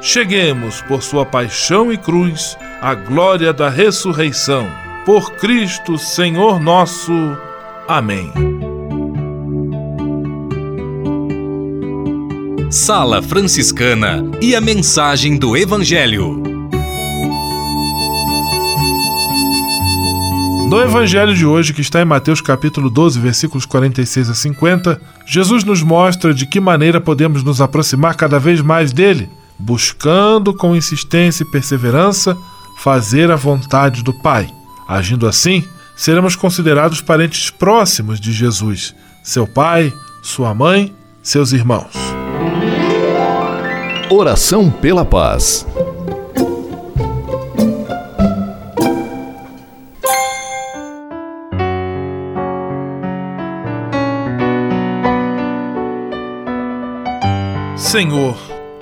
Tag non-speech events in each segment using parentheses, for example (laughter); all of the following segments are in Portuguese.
cheguemos, por sua paixão e cruz, à glória da ressurreição. Por Cristo, Senhor nosso. Amém. Sala Franciscana e a mensagem do Evangelho. No Evangelho de hoje, que está em Mateus capítulo 12, versículos 46 a 50, Jesus nos mostra de que maneira podemos nos aproximar cada vez mais dele buscando com insistência e perseverança fazer a vontade do Pai. Agindo assim, seremos considerados parentes próximos de Jesus, seu pai, sua mãe, seus irmãos. Oração pela paz. Senhor,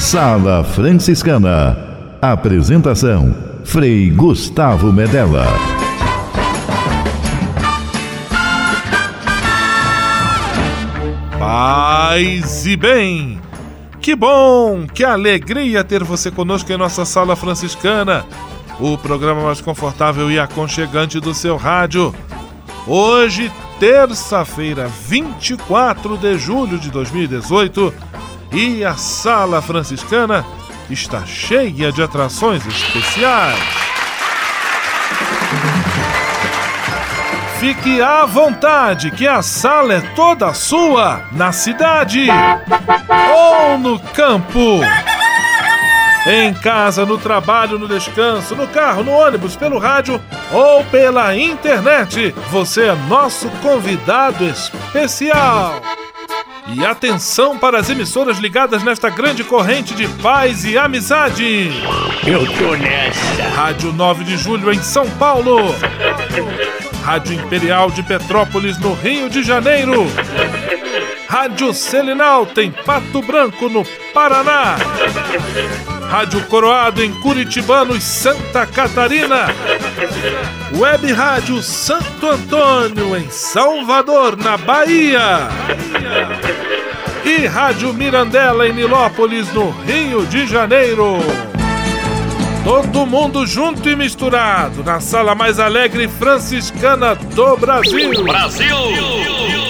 Sala Franciscana. Apresentação: Frei Gustavo Medella. Paz e bem! Que bom, que alegria ter você conosco em nossa Sala Franciscana, o programa mais confortável e aconchegante do seu rádio. Hoje, terça-feira, 24 de julho de 2018 e a Sala Franciscana está cheia de atrações especiais. Fique à vontade, que a sala é toda sua, na cidade ou no campo. Em casa, no trabalho, no descanso, no carro, no ônibus, pelo rádio ou pela internet, você é nosso convidado especial. E atenção para as emissoras ligadas nesta grande corrente de paz e amizade. Eu tô nessa. Rádio 9 de Julho em São Paulo. Rádio Imperial de Petrópolis no Rio de Janeiro. Rádio Selinalta em Pato Branco no Paraná. Rádio Coroado em Curitibano e Santa Catarina. Web Rádio Santo Antônio em Salvador, na Bahia. E Rádio Mirandela em Nilópolis, no Rio de Janeiro. Todo mundo junto e misturado na sala mais alegre franciscana do Brasil. Brasil!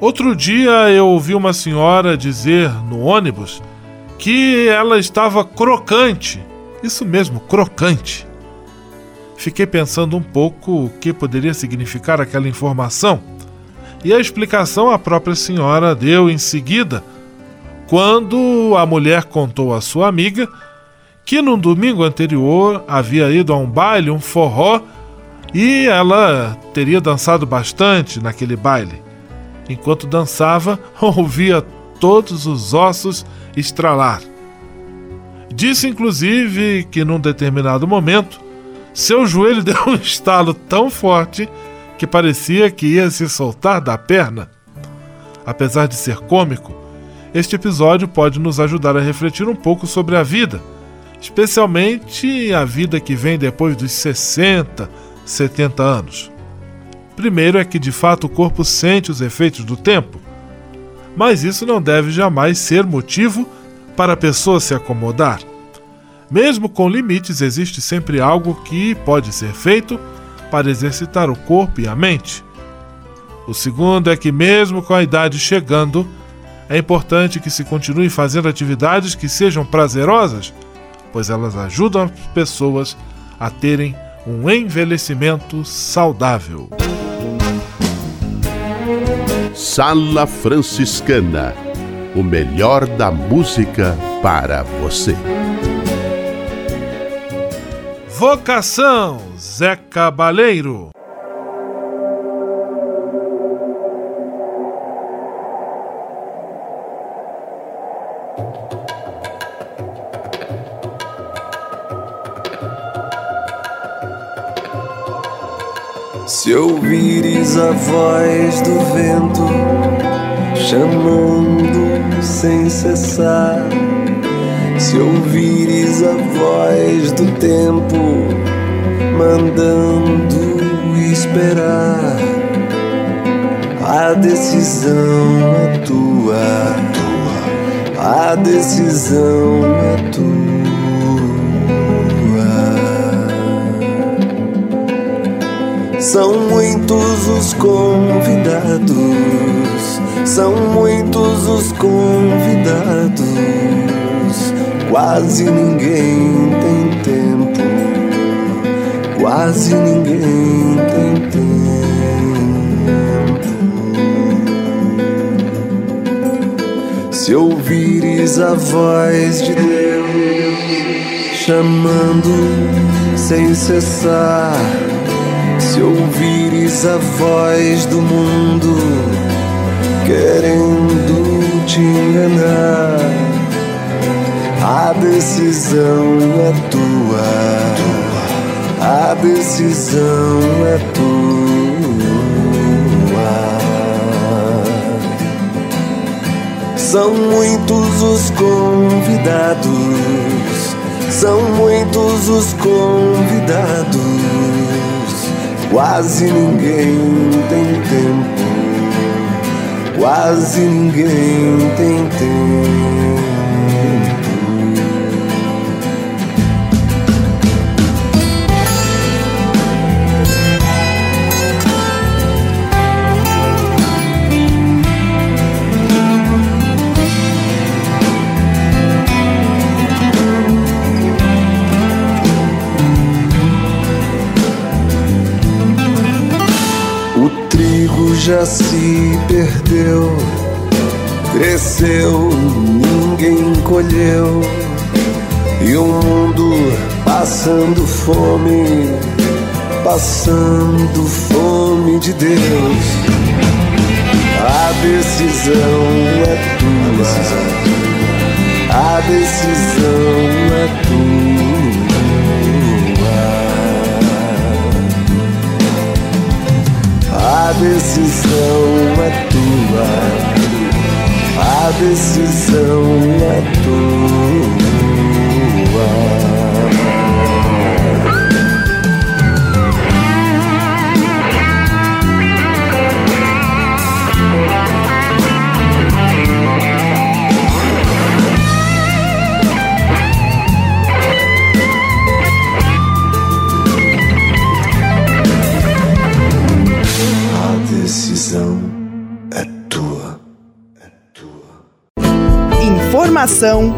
Outro dia eu ouvi uma senhora dizer no ônibus que ela estava crocante. Isso mesmo, crocante. Fiquei pensando um pouco o que poderia significar aquela informação. E a explicação a própria senhora deu em seguida, quando a mulher contou à sua amiga que no domingo anterior havia ido a um baile, um forró, e ela teria dançado bastante naquele baile. Enquanto dançava, (laughs) ouvia todos os ossos estralar. Disse inclusive que num determinado momento seu joelho (laughs) deu um estalo tão forte que parecia que ia se soltar da perna. Apesar de ser cômico, este episódio pode nos ajudar a refletir um pouco sobre a vida, especialmente a vida que vem depois dos 60, 70 anos. Primeiro é que de fato o corpo sente os efeitos do tempo, mas isso não deve jamais ser motivo para a pessoa se acomodar. Mesmo com limites, existe sempre algo que pode ser feito para exercitar o corpo e a mente. O segundo é que, mesmo com a idade chegando, é importante que se continue fazendo atividades que sejam prazerosas, pois elas ajudam as pessoas a terem um envelhecimento saudável. Sala Franciscana o melhor da música para você. Vocação Zé Cabaleiro. A voz do vento chamando sem cessar, se ouvires a voz do tempo mandando esperar, a decisão é tua, a decisão é tua. São muitos os convidados, são muitos os convidados. Quase ninguém tem tempo, quase ninguém tem tempo. Se ouvires a voz de Deus chamando sem cessar se ouvires a voz do mundo querendo te enganar, a decisão é tua, a decisão é tua. São muitos os convidados, são muitos os convidados Quase ninguém tem tempo, quase ninguém tem tempo. Já se perdeu. Cresceu, ninguém colheu, e o mundo passando fome, passando fome de Deus. A decisão é tua,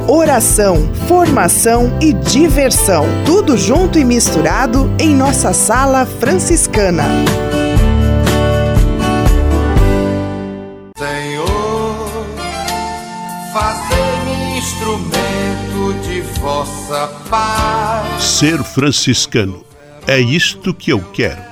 Oração, formação e diversão. Tudo junto e misturado em nossa sala franciscana. Senhor, fazer-me instrumento de vossa paz. Ser franciscano é isto que eu quero.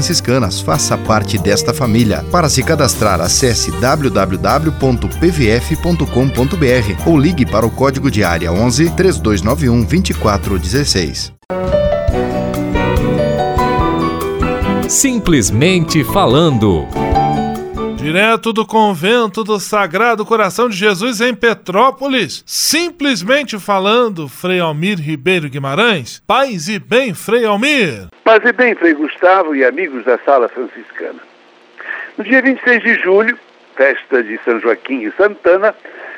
franciscanas. Faça parte desta família. Para se cadastrar, acesse www.pvf.com.br ou ligue para o código de área 11 3291 2416. Simplesmente falando. Direto do convento do Sagrado Coração de Jesus em Petrópolis, simplesmente falando, Frei Almir Ribeiro Guimarães. Paz e bem, Frei Almir. Paz e bem, Frei Gustavo e amigos da Sala Franciscana. No dia 26 de julho, festa de São Joaquim e Santana,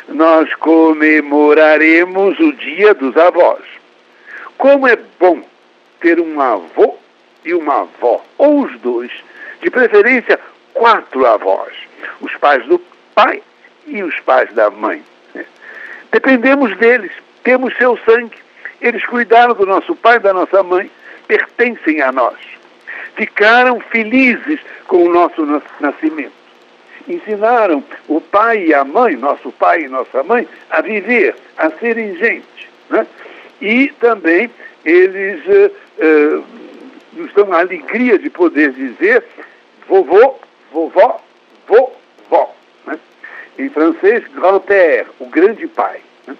nós comemoraremos o Dia dos Avós. Como é bom ter um avô e uma avó, ou os dois, de preferência quatro avós, os pais do pai e os pais da mãe. Dependemos deles, temos seu sangue. Eles cuidaram do nosso pai e da nossa mãe, pertencem a nós. Ficaram felizes com o nosso nascimento. Ensinaram o pai e a mãe, nosso pai e nossa mãe, a viver, a serem gente. Né? E também eles uh, uh, nos dão a alegria de poder dizer: vovô vovó, vovó. Né? Em francês, grand-père, o grande pai. Né?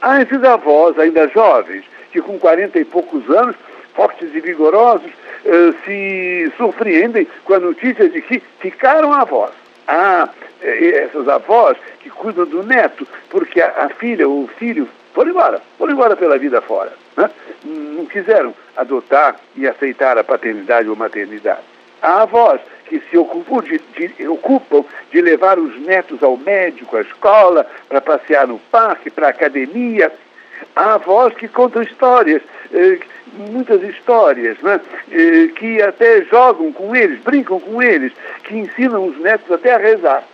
Há esses avós ainda jovens, que com 40 e poucos anos, fortes e vigorosos, uh, se surpreendem com a notícia de que ficaram avós. Há eh, essas avós que cuidam do neto, porque a, a filha ou o filho foram embora, foram embora pela vida fora. Né? Não quiseram adotar e aceitar a paternidade ou maternidade. Há avós que se ocupam de, de, ocupam de levar os netos ao médico, à escola, para passear no parque, para a academia. Há avós que contam histórias, eh, muitas histórias, né? que até jogam com eles, brincam com eles, que ensinam os netos até a rezar.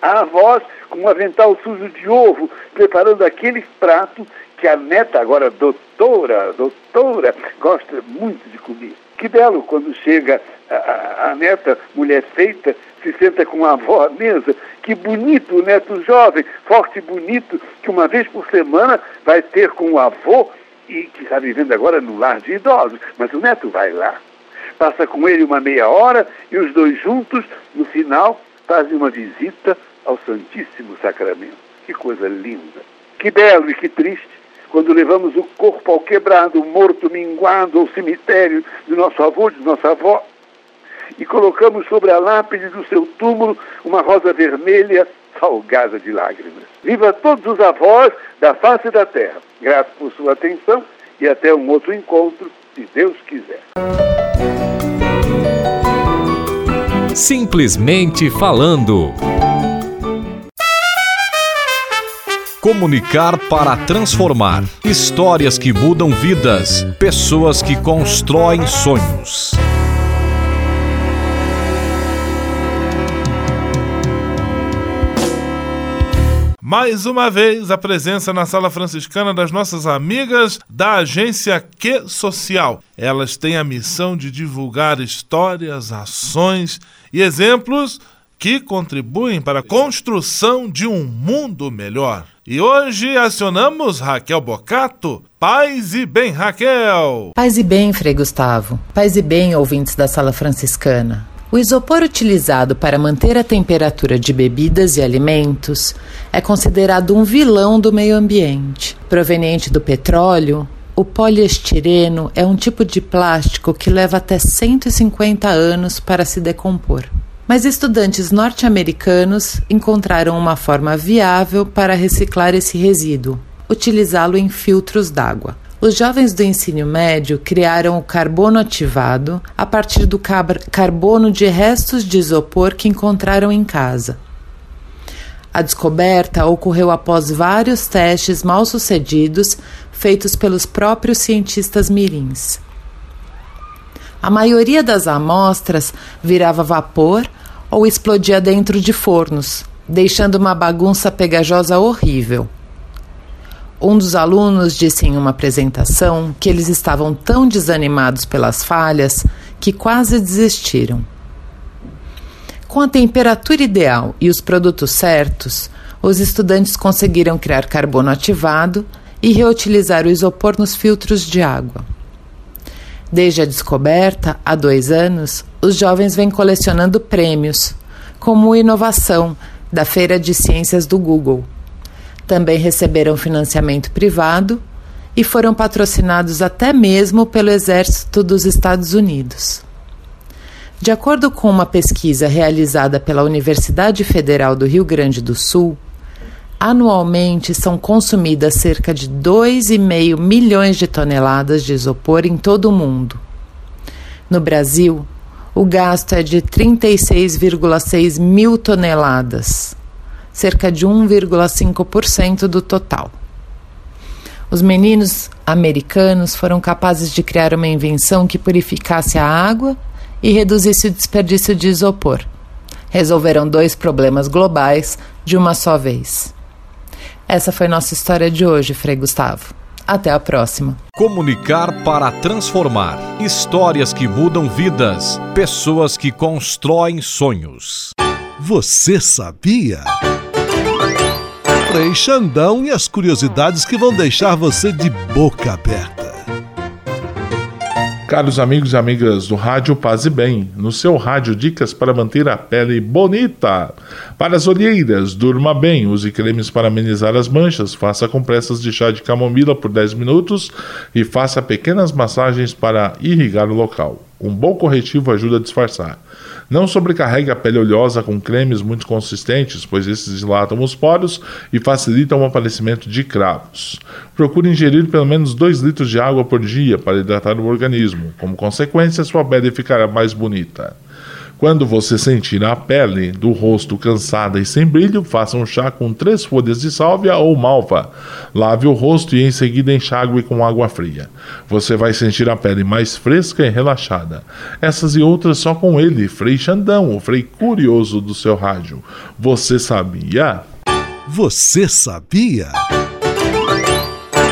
Há avós com um avental sujo de ovo, preparando aquele prato que a neta, agora doutora, doutora, gosta muito de comer Que belo quando chega a, a, a neta, mulher feita, se senta com a avó à mesa. Que bonito o neto jovem, forte e bonito, que uma vez por semana vai ter com o avô e que está vivendo agora no lar de idosos. Mas o neto vai lá, passa com ele uma meia hora e os dois juntos, no final, fazem uma visita ao Santíssimo Sacramento. Que coisa linda! Que belo e que triste quando levamos o corpo ao quebrado, morto, minguado ao cemitério de nosso avô, de nossa avó, e colocamos sobre a lápide do seu túmulo uma rosa vermelha salgada de lágrimas. Viva todos os avós da face da terra. Grato por sua atenção e até um outro encontro, se Deus quiser. Simplesmente falando. Comunicar para transformar. Histórias que mudam vidas. Pessoas que constroem sonhos. Mais uma vez, a presença na sala franciscana das nossas amigas da agência Que Social. Elas têm a missão de divulgar histórias, ações e exemplos que contribuem para a construção de um mundo melhor. E hoje acionamos Raquel Bocato. Paz e bem, Raquel! Paz e bem, Frei Gustavo. Paz e bem, ouvintes da Sala Franciscana. O isopor utilizado para manter a temperatura de bebidas e alimentos é considerado um vilão do meio ambiente. Proveniente do petróleo, o poliestireno é um tipo de plástico que leva até 150 anos para se decompor. Mas estudantes norte-americanos encontraram uma forma viável para reciclar esse resíduo: utilizá-lo em filtros d'água. Os jovens do ensino médio criaram o carbono ativado a partir do carbono de restos de isopor que encontraram em casa. A descoberta ocorreu após vários testes mal sucedidos feitos pelos próprios cientistas mirins. A maioria das amostras virava vapor ou explodia dentro de fornos, deixando uma bagunça pegajosa horrível. Um dos alunos disse em uma apresentação que eles estavam tão desanimados pelas falhas que quase desistiram. Com a temperatura ideal e os produtos certos, os estudantes conseguiram criar carbono ativado e reutilizar o isopor nos filtros de água. Desde a descoberta, há dois anos, os jovens vêm colecionando prêmios, como inovação da Feira de Ciências do Google também receberam financiamento privado e foram patrocinados até mesmo pelo Exército dos Estados Unidos. De acordo com uma pesquisa realizada pela Universidade Federal do Rio Grande do Sul, anualmente são consumidas cerca de 2,5 milhões de toneladas de isopor em todo o mundo. No Brasil, o gasto é de 36,6 mil toneladas, cerca de 1,5% do total. Os meninos americanos foram capazes de criar uma invenção que purificasse a água e reduzisse o desperdício de isopor. Resolveram dois problemas globais de uma só vez. Essa foi nossa história de hoje, Frei Gustavo. Até a próxima. Comunicar para transformar. Histórias que mudam vidas. Pessoas que constroem sonhos. Você sabia? Frei Xandão e as curiosidades que vão deixar você de boca aberta. Caros amigos e amigas do Rádio Paz e Bem, no seu rádio dicas para manter a pele bonita. Para as olheiras, durma bem, use cremes para amenizar as manchas, faça compressas de chá de camomila por 10 minutos e faça pequenas massagens para irrigar o local. Um bom corretivo ajuda a disfarçar. Não sobrecarregue a pele oleosa com cremes muito consistentes, pois esses dilatam os poros e facilitam o aparecimento de cravos. Procure ingerir pelo menos 2 litros de água por dia para hidratar o organismo. Como consequência, sua pele ficará mais bonita. Quando você sentir a pele do rosto cansada e sem brilho, faça um chá com três folhas de sálvia ou malva. Lave o rosto e em seguida enxague com água fria. Você vai sentir a pele mais fresca e relaxada. Essas e outras só com ele, Frei Xandão, o Frei curioso do seu rádio. Você sabia? Você sabia?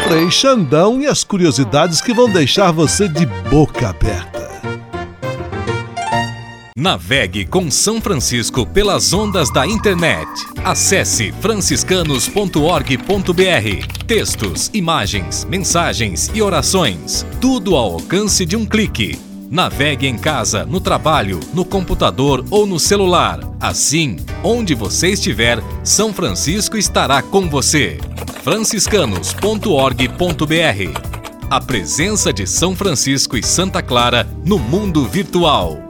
Frei Xandão e as curiosidades que vão deixar você de boca aberta. Navegue com São Francisco pelas ondas da internet. Acesse franciscanos.org.br. Textos, imagens, mensagens e orações. Tudo ao alcance de um clique. Navegue em casa, no trabalho, no computador ou no celular. Assim, onde você estiver, São Francisco estará com você. franciscanos.org.br A presença de São Francisco e Santa Clara no mundo virtual.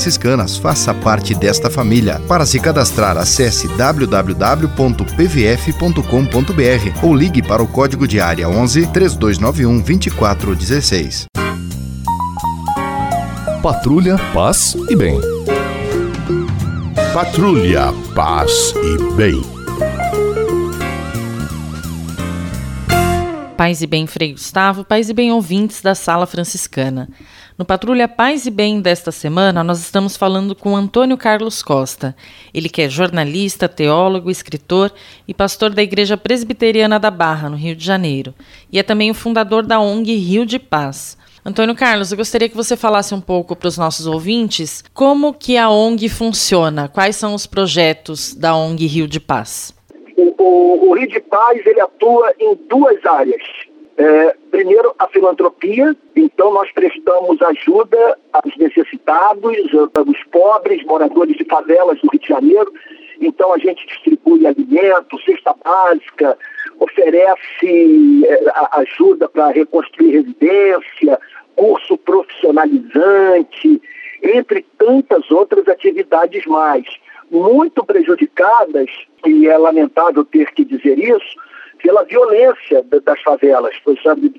franciscanas. Faça parte desta família. Para se cadastrar, acesse www.pvf.com.br ou ligue para o código de área 11 3291 2416. Patrulha, paz e bem. Patrulha, paz e bem. Paz e bem, Frei Gustavo, paz e bem, ouvintes da Sala Franciscana. No Patrulha Paz e Bem desta semana, nós estamos falando com Antônio Carlos Costa. Ele que é jornalista, teólogo, escritor e pastor da Igreja Presbiteriana da Barra, no Rio de Janeiro. E é também o fundador da ONG Rio de Paz. Antônio Carlos, eu gostaria que você falasse um pouco para os nossos ouvintes como que a ONG funciona, quais são os projetos da ONG Rio de Paz. O, o, Rio de Paz ele atua em duas áreas. É, primeiro, a filantropia. Então, nós prestamos ajuda aos necessitados, aos pobres, moradores de favelas do Rio de Janeiro. Então, a gente distribui alimento, cesta básica, oferece é, ajuda para reconstruir residência, curso profissionalizante, entre tantas outras atividades mais. Muito prejudicadas, e é lamentável ter que dizer isso, pela violência das favelas, sabe?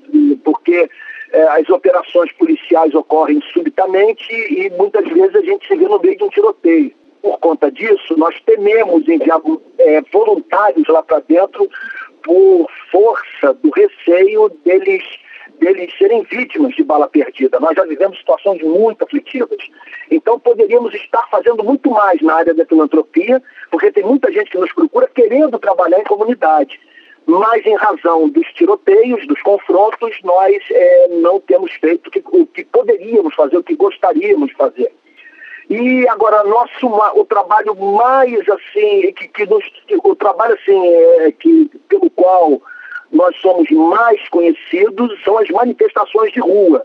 porque é, as operações policiais ocorrem subitamente e muitas vezes a gente se vê no meio de um tiroteio. Por conta disso, nós tememos enviar é, voluntários lá para dentro por força do receio deles deles serem vítimas de bala perdida. Nós já vivemos situações muito aflitivas. Então poderíamos estar fazendo muito mais na área da filantropia, porque tem muita gente que nos procura querendo trabalhar em comunidade mas em razão dos tiroteios, dos confrontos, nós é, não temos feito o que, o que, poderíamos fazer, o que gostaríamos de fazer. E agora nosso o trabalho mais assim que, que nos, o trabalho assim é, que pelo qual nós somos mais conhecidos são as manifestações de rua.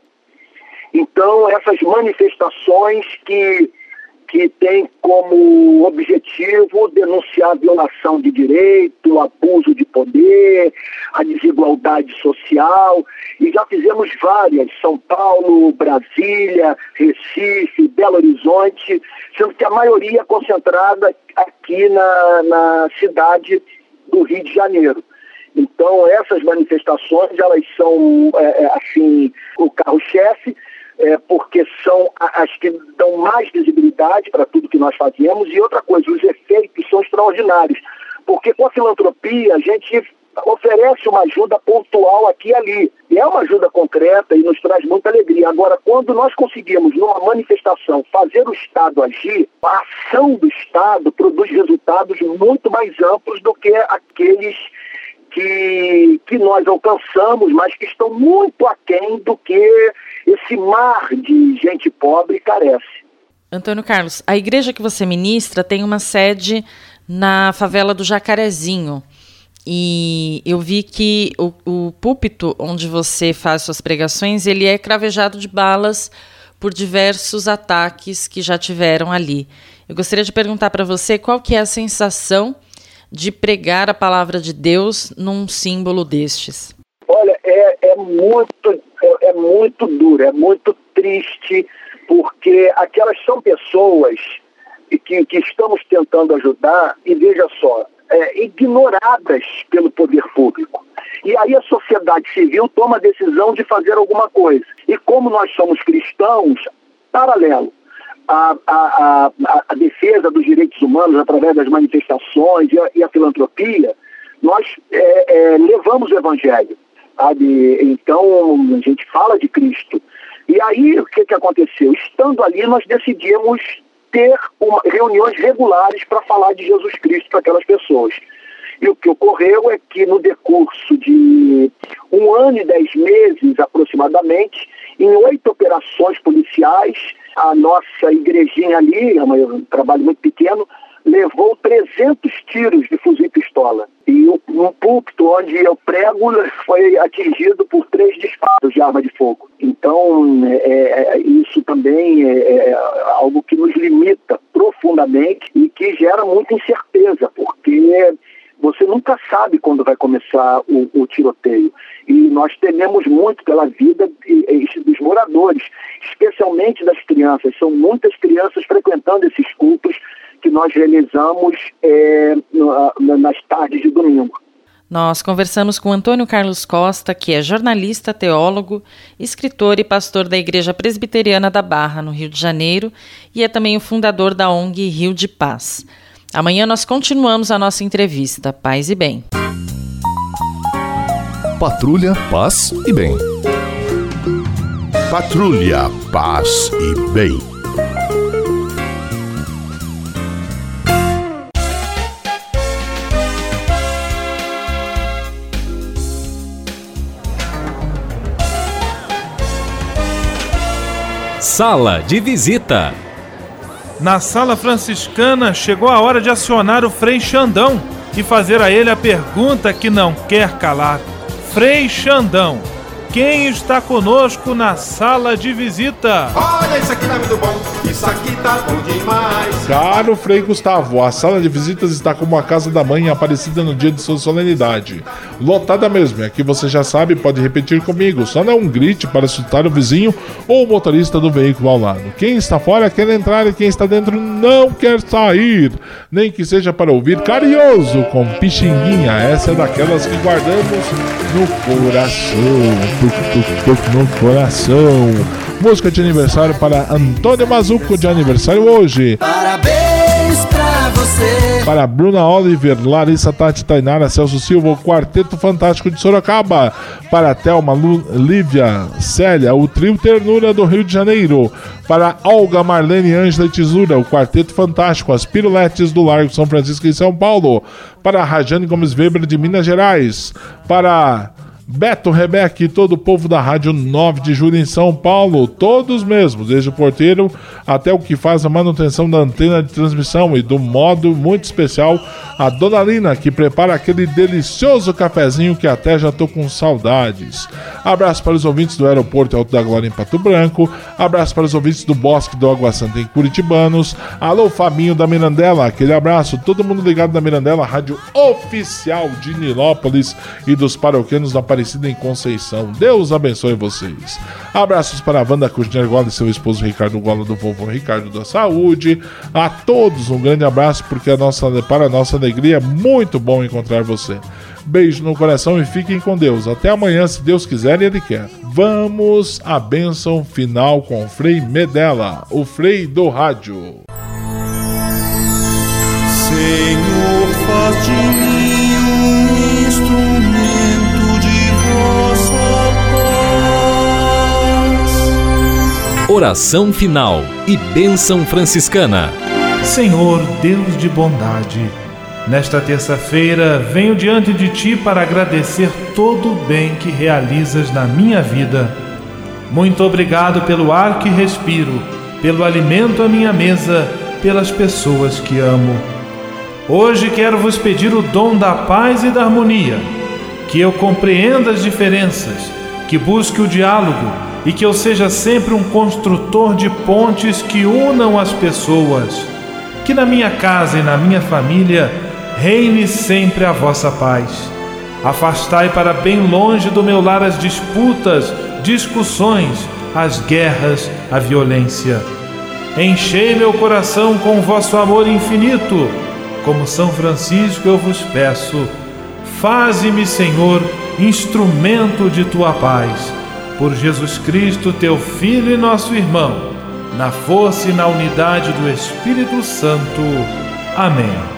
Então essas manifestações que que tem como objetivo denunciar a violação de direito, o abuso de poder, a desigualdade social, e já fizemos várias, São Paulo, Brasília, Recife, Belo Horizonte, sendo que a maioria concentrada aqui na, na cidade do Rio de Janeiro. Então, essas manifestações, elas são, é, é assim, o carro-chefe, é, porque são as que dão mais visibilidade para tudo que nós fazemos. E outra coisa, os efeitos são extraordinários, porque com a filantropia a gente oferece uma ajuda pontual aqui e ali. E é uma ajuda concreta e nos traz muita alegria. Agora, quando nós conseguimos, numa manifestação, fazer o Estado agir, a ação do Estado produz resultados muito mais amplos do que aqueles que, que nós alcançamos, mas que estão muito aquém do que esse mar de gente pobre carece. Antônio Carlos, a igreja que você ministra tem uma sede na favela do Jacarezinho. E eu vi que o, o púlpito onde você faz suas pregações, ele é cravejado de balas por diversos ataques que já tiveram ali. Eu gostaria de perguntar para você qual que é a sensação de pregar a palavra de Deus num símbolo destes. Olha, é, é muito é, é muito duro, é muito triste, porque aquelas são pessoas que, que estamos tentando ajudar e veja só, é, ignoradas pelo poder público. E aí a sociedade civil toma a decisão de fazer alguma coisa. E como nós somos cristãos, paralelo a, a, a, a, defesa dos direitos humanos através das manifestações e a, e filantropia, nós é, é, levamos o Evangelho. Sabe? Então, a gente fala de Cristo. E aí, o que, que aconteceu? Estando ali, nós decidimos ter uma, reuniões regulares para falar de Jesus Cristo para aquelas pessoas. E o que ocorreu é que, no decurso de um ano e dez meses aproximadamente, em oito operações policiais, a nossa igrejinha ali, é um trabalho muito pequeno, levou 300 tiros de fuzil e pistola. E um púlpito onde eu prego foi atingido por três disparos de arma de fogo. Então, é, é, isso também é, é algo que nos limita profundamente e que gera muita incerteza, porque você nunca sabe quando vai começar o, o tiroteio. E nós tememos muito pela vida dos moradores, especialmente das crianças. São muitas crianças frequentando esses cultos que nós realizamos é, nas tardes de domingo. Nós conversamos com Antônio Carlos Costa, que é jornalista, teólogo, escritor e pastor da Igreja Presbiteriana da Barra, no Rio de Janeiro, e é também o fundador da ONG Rio de Paz. Amanhã nós continuamos a nossa entrevista. Paz e bem. Patrulha, paz e bem. Patrulha, paz e bem. Sala de visita. Na sala franciscana chegou a hora de acionar o Frei Xandão e fazer a ele a pergunta que não quer calar. Frei Xandão, quem está conosco na sala de visita? Olha, isso aqui tá muito bom, isso aqui tá bom demais. Caro Frei Gustavo, a sala de visitas está como a casa da mãe aparecida no dia de sua solenidade. Lotada mesmo, aqui você já sabe, pode repetir comigo, só não um grite para assustar o vizinho ou o motorista do veículo ao lado. Quem está fora quer entrar e quem está dentro não quer sair, nem que seja para ouvir carinhoso com pixinguinha. Essa é daquelas que guardamos no coração no coração. Música de aniversário para Antônio Mazuco, de aniversário hoje. Parabéns pra você. Para Bruna Oliver, Larissa Tati Tainara, Celso Silva, o Quarteto Fantástico de Sorocaba. Para Thelma, Lu, Lívia, Célia, o Trio Ternura do Rio de Janeiro. Para Olga, Marlene, Ângela Tesoura, o Quarteto Fantástico, as Piruletes do Largo São Francisco em São Paulo. Para Rajane Gomes Weber de Minas Gerais. Para Beto Rebeck e todo o povo da Rádio 9 de Julho em São Paulo, todos mesmos, desde o porteiro até o que faz a manutenção da antena de transmissão e do modo muito especial, a Dona Lina, que prepara aquele delicioso cafezinho que até já tô com saudades. Abraço para os ouvintes do Aeroporto Alto da Glória em Pato Branco, abraço para os ouvintes do Bosque do Água Santa em Curitibanos, alô Fabinho da Mirandela, aquele abraço, todo mundo ligado na Mirandela, rádio oficial de Nilópolis e dos paroquianos da Aparecida em Conceição. Deus abençoe vocês. Abraços para a Wanda Kuzner Gola e seu esposo Ricardo Gola do vovô Ricardo da Saúde. A todos um grande abraço, porque a nossa, para a nossa alegria é muito bom encontrar você. Beijo no coração e fiquem com Deus. Até amanhã, se Deus quiser e Ele quer. Vamos à bênção final com o Frei Medela, o Frei do Rádio. Senhor, faz de mim um instrumento Oração final e bênção franciscana. Senhor, Deus de bondade, nesta terça-feira venho diante de Ti para agradecer todo o bem que realizas na minha vida. Muito obrigado pelo ar que respiro, pelo alimento à minha mesa, pelas pessoas que amo. Hoje quero vos pedir o dom da paz e da harmonia, que eu compreenda as diferenças, que busque o diálogo e que eu seja sempre um construtor de pontes que unam as pessoas. Que na minha casa e na minha família reine sempre a vossa paz. Afastai para bem longe do meu lar as disputas, discussões, as guerras, a violência. Enchei meu coração com vosso amor infinito como São Francisco eu vos peço, faze-me, Senhor, instrumento de tua paz. Por Jesus Cristo, teu Filho e nosso irmão, na força e na unidade do Espírito Santo. Amém.